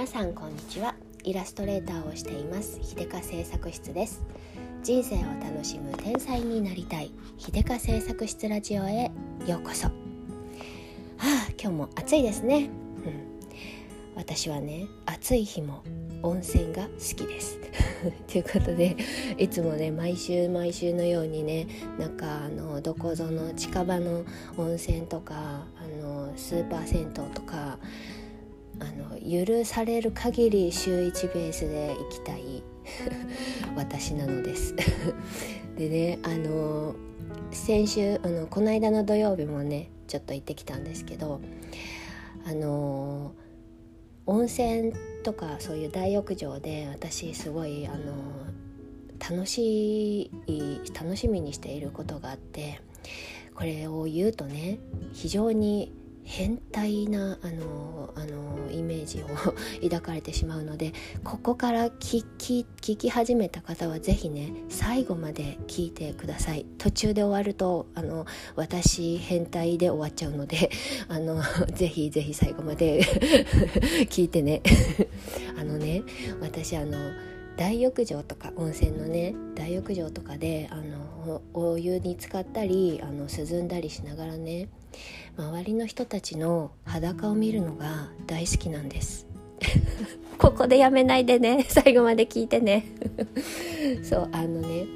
皆さんこんにちは。イラストレーターをしています。秀香製作室です。人生を楽しむ天才になりたい。秀香製作室ラジオへようこそ。はあ今日も暑いですね、うん、私はね暑い日も温泉が好きです。ということでいつもね毎週毎週のようにねなんかあのどこぞの近場の温泉とかあのスーパー銭湯とかあの許される限り週1ベースで行きたい。私なのです。でねあの先週あのこの間の土曜日もねちょっと行ってきたんですけどあの温泉とかそういう大浴場で私すごいあの楽しい楽しみにしていることがあってこれを言うとね非常に変態なあのあのイメージを 抱かれてしまうのでここから聞き聞き始めた方は是非ね最後まで聞いてください。途中で終わるとあの私変態で終わっちゃうので あの ぜひぜひ最後まで聞いてね。あのね私あの大浴場とか温泉のね大浴場とかであのお湯に浸かったりあの涼んだりしながらね周りの人たちの裸を見るのが大好きなんです。ここでやめないでね 最後まで聞いてね。そうあのね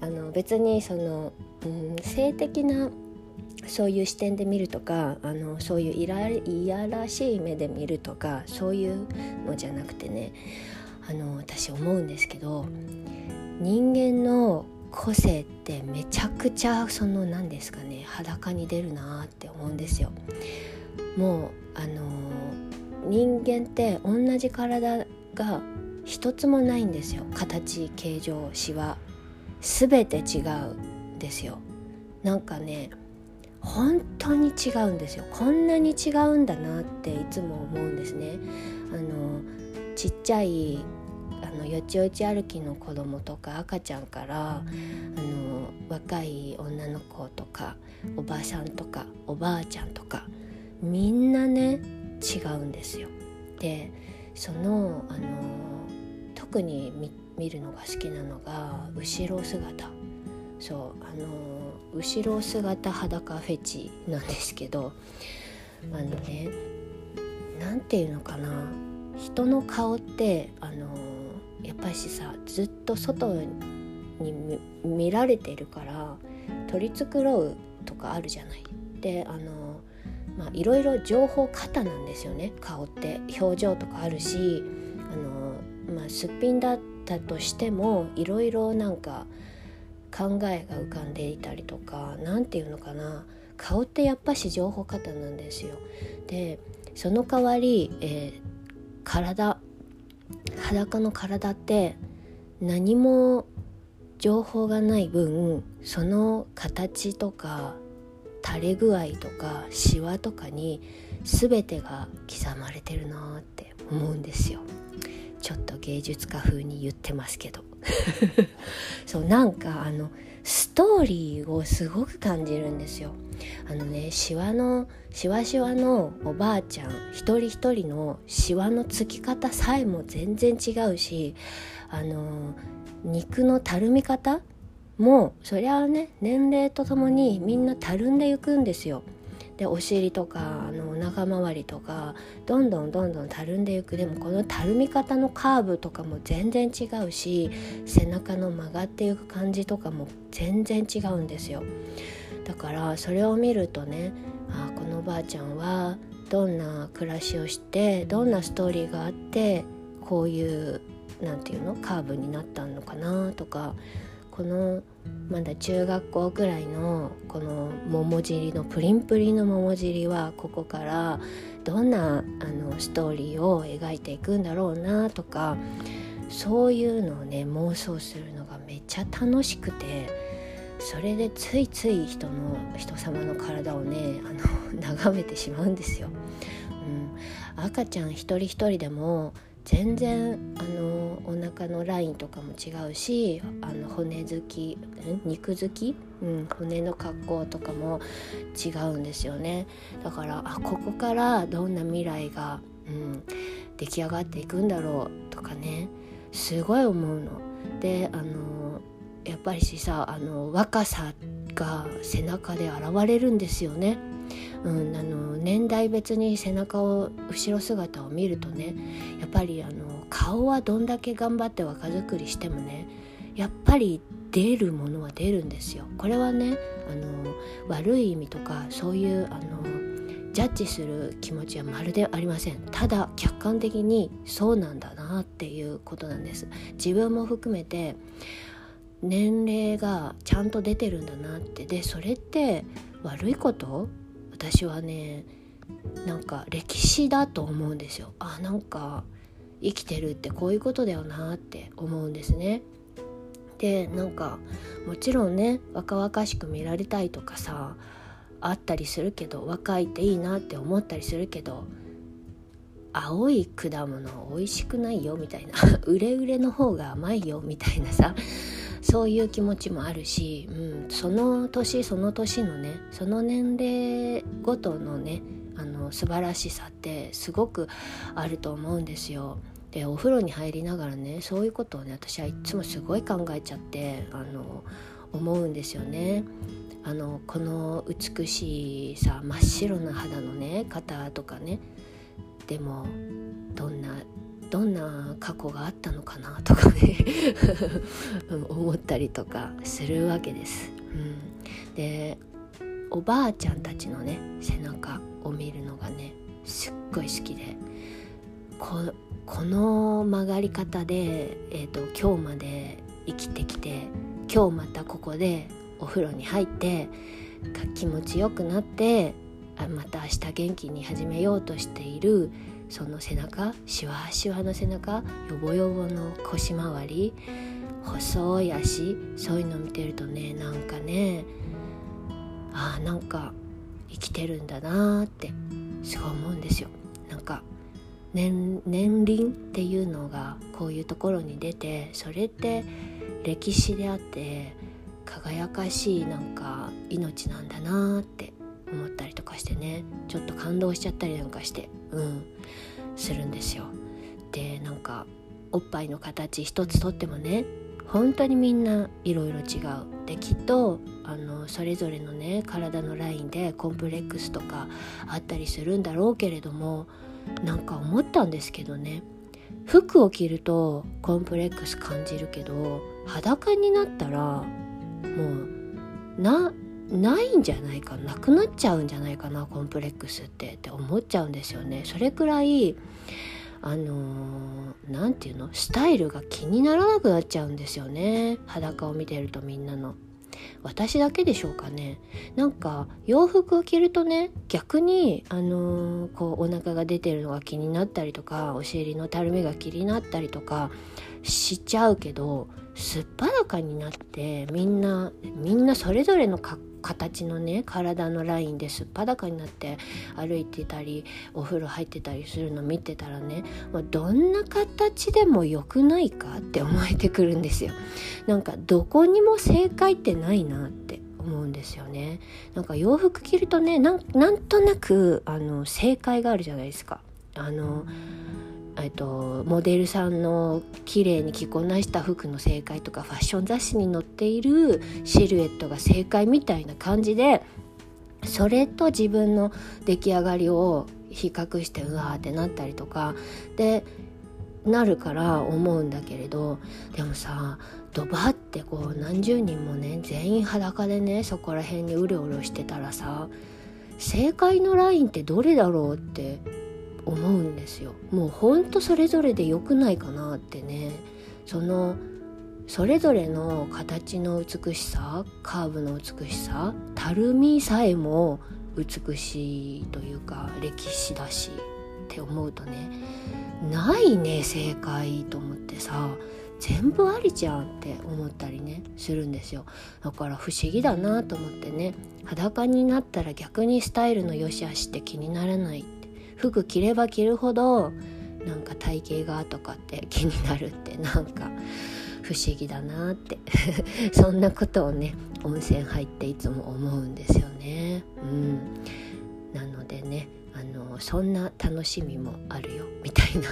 あの別にその、うん、性的なそういう視点で見るとかあのそういういらいやらしい目で見るとかそういうのじゃなくてねあの私思うんですけど人間の個性ってめちゃくちゃその何ですかね裸に出るなって思うんですよ。もうあの人間って同じ体が一つもないんですよ。形形状シワ。全て違うんですよ。なんかね本当に違うんですよ。こんなに違うんだなっていつも思うんですね。あのちっちゃいあのよちよち歩きの子供とか赤ちゃんからあの若い女の子とかおばさんとかおばあちゃんとかみんなね違うんですよ。でそのあの特に見るのが好きなのが後ろ姿。そうあの後ろ姿裸フェチなんですけどあのね何て言うのかな。人の顔ってあのやっぱりさずっと外に見られてるから取り繕うとかあるじゃない。であのまあいろいろ情報過多なんですよね顔って表情とかあるしあの、まあ、すっぴんだったとしてもいろいろなんか考えが浮かんでいたりとか何て言うのかな顔ってやっぱし情報過多なんですよ。でその代わり、えー、体裸の体って何も情報がない分その形とか垂れ具合とかシワとかに全てが刻まれてるなって思うんですよ。ちょっと芸術家風に言ってますけど。そうなんかあのストーリーをすごく感じるんですよ。あのねシワのシワシワのおばあちゃん一人一人のシワのつき方さえも全然違うしあの肉のたるみ方もそりゃあね年齢とともにみんなたるんでいくんですよ。でお尻とかあのお腹周りとかどんどんどんどんたるんでいくでもこのたるみ方のカーブとかも全然違うし背中の曲がっていく感じとかも全然違うんですよだからそれを見るとねあこのおばあちゃんはどんな暮らしをしてどんなストーリーがあってこういう何て言うのカーブになったのかなとかこのまだ中学校ぐらいのこの桃尻のプリンプリンの桃尻はここからどんなあのストーリーを描いていくんだろうなとかそういうのをね妄想するのがめっちゃ楽しくてそれでついつい人の人様の体をねあの 眺めてしまうんですよ。うん、赤ちゃん一人一人でも全然あのお腹のラインとかも違うしあの骨好き肉好き、うん、骨の格好とかも違うんですよねだからあここからどんな未来が、うん、出来上がっていくんだろうとかねすごい思うの。であのやっぱりしさあの若さが背中で現れるんですよね。うん、あの年代別に背中を後ろ姿を見るとねやっぱりあの顔はどんだけ頑張って若作りしてもねやっぱり出るものは出るんですよ。これはねあの悪い意味とかそういうあのジャッジする気持ちはまるでありませんただ客観的にそうなんだなっていうことなんです自分も含めて年齢がちゃんと出てるんだなって。でそれって悪いこと？私はねなんか歴史だと思うんですよ。あなんか生きてるってこういうことだよなって思うんですね。でなんかもちろんね若々しく見られたいとかさあったりするけど若いっていいなって思ったりするけど青い果物美味しくないよみたいなうれうれの方が甘いよみたいなさそういう気持ちもあるし、うん、その年その年のねその年齢ごとのねあの素晴らしさってすごくあると思うんですよ。でお風呂に入りながらねそういうことをね私はいつもすごい考えちゃってあの思うんですよね。あのこの美しいさ真っ白な肌のね方とかねでもどんなどんな過去があったのかなとかね。思ったりとかするわけです。うん、でおばあちゃんたちのね背中を見るのがねすっごい好きで。この曲がり方で、えーと今日まで生きてきて今日またここでお風呂に入って気持ちよくなってまた明日元気に始めようとしているその背中シワシワの背中よぼよぼの腰回り細い足そういうの見てるとねなんかねああなんか生きてるんだなーってすごい思うんですよ。なんか年年輪っていうのがこういうところに出てそれって歴史であって輝かしいなんか命なんだなって思ったりとかしてねちょっと感動しちゃったりなんかしてうん。するんですよ。でなんかおっぱいの形一つとってもね本当にみんないろいろ違う。できっとあのそれぞれのね体のラインでコンプレックスとかあったりするんだろうけれどもなんか思ったんですけどね。服を着るとコンプレックス感じるけど裸になったらもうなないんじゃないかな。くなっちゃうんじゃないかなコンプレックスってって思っちゃうんですよね。それくらいあの何、て言うの？スタイルが気にならなくなっちゃうんですよね。裸を見てるとみんなの。私だけでしょうかね。なんか洋服を着るとね逆にあのー、こうお腹が出てるのが気になったりとかお尻のたるみが気になったりとかしちゃうけどすっぱだかになってみんなみんなそれぞれの形のね体のラインですっぱだかになって歩いてたりお風呂入ってたりするの見てたらねどんな形でも良くないかって思えてくるんですよ。なんかどこにも正解ってないなって思うんですよね。なんか洋服着るとねなんとなくあの正解があるじゃないですか。あのえっと、モデルさんの綺麗に着こなした服の正解とかファッション雑誌に載っているシルエットが正解みたいな感じでそれと自分の出来上がりを比較してうわーってなったりとかでなるから思うんだけれどでもさドバってこう何十人もね全員裸でねそこら辺にうろうろしてたらさ正解のラインってどれだろうって思うんですよ。もうほんとそれぞれで良くないかなってね。そのそれぞれの形の美しさカーブの美しさたるみさえも美しいというか歴史だしって思うとねないね正解と思ってさ全部ありじゃんって思ったりねするんですよ。だから不思議だなと思ってね裸になったら逆にスタイルの良し悪しって気にならない。服着れば着るほどなんか体型がとかって気になるってなんか不思議だなって。そんなことをね温泉入っていつも思うんですよね。うん、なのでねあのそんな楽しみもあるよみたいな。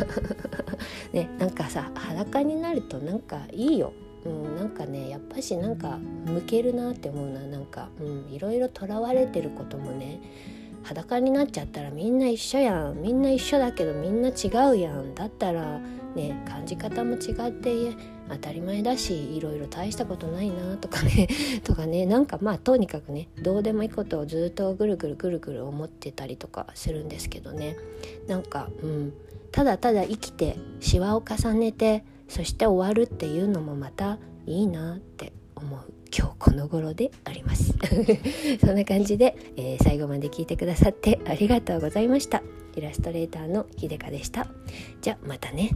ねなんかさ裸になるとなんかいいよ。うん、なんかねやっぱしなんか向けるなって思うななんか、うん、いろいろとらわれてることもね裸になっちゃったらみんな一緒やん。みんな一緒だけどみんな違うやん。だったらね感じ方も違って当たり前だしいろいろ大したことないなとかね とかねなんかまあとにかくねどうでもいいことをずっとぐるぐるぐるぐる思ってたりとかするんですけどね。なんかうんただただ生きてシワを重ねてそして終わるっていうのもまたいいなって思う。今日この頃であります。そんな感じで、えー、最後まで聞いてくださってありがとうございました。イラストレーターのひでかでした。じゃあまたね。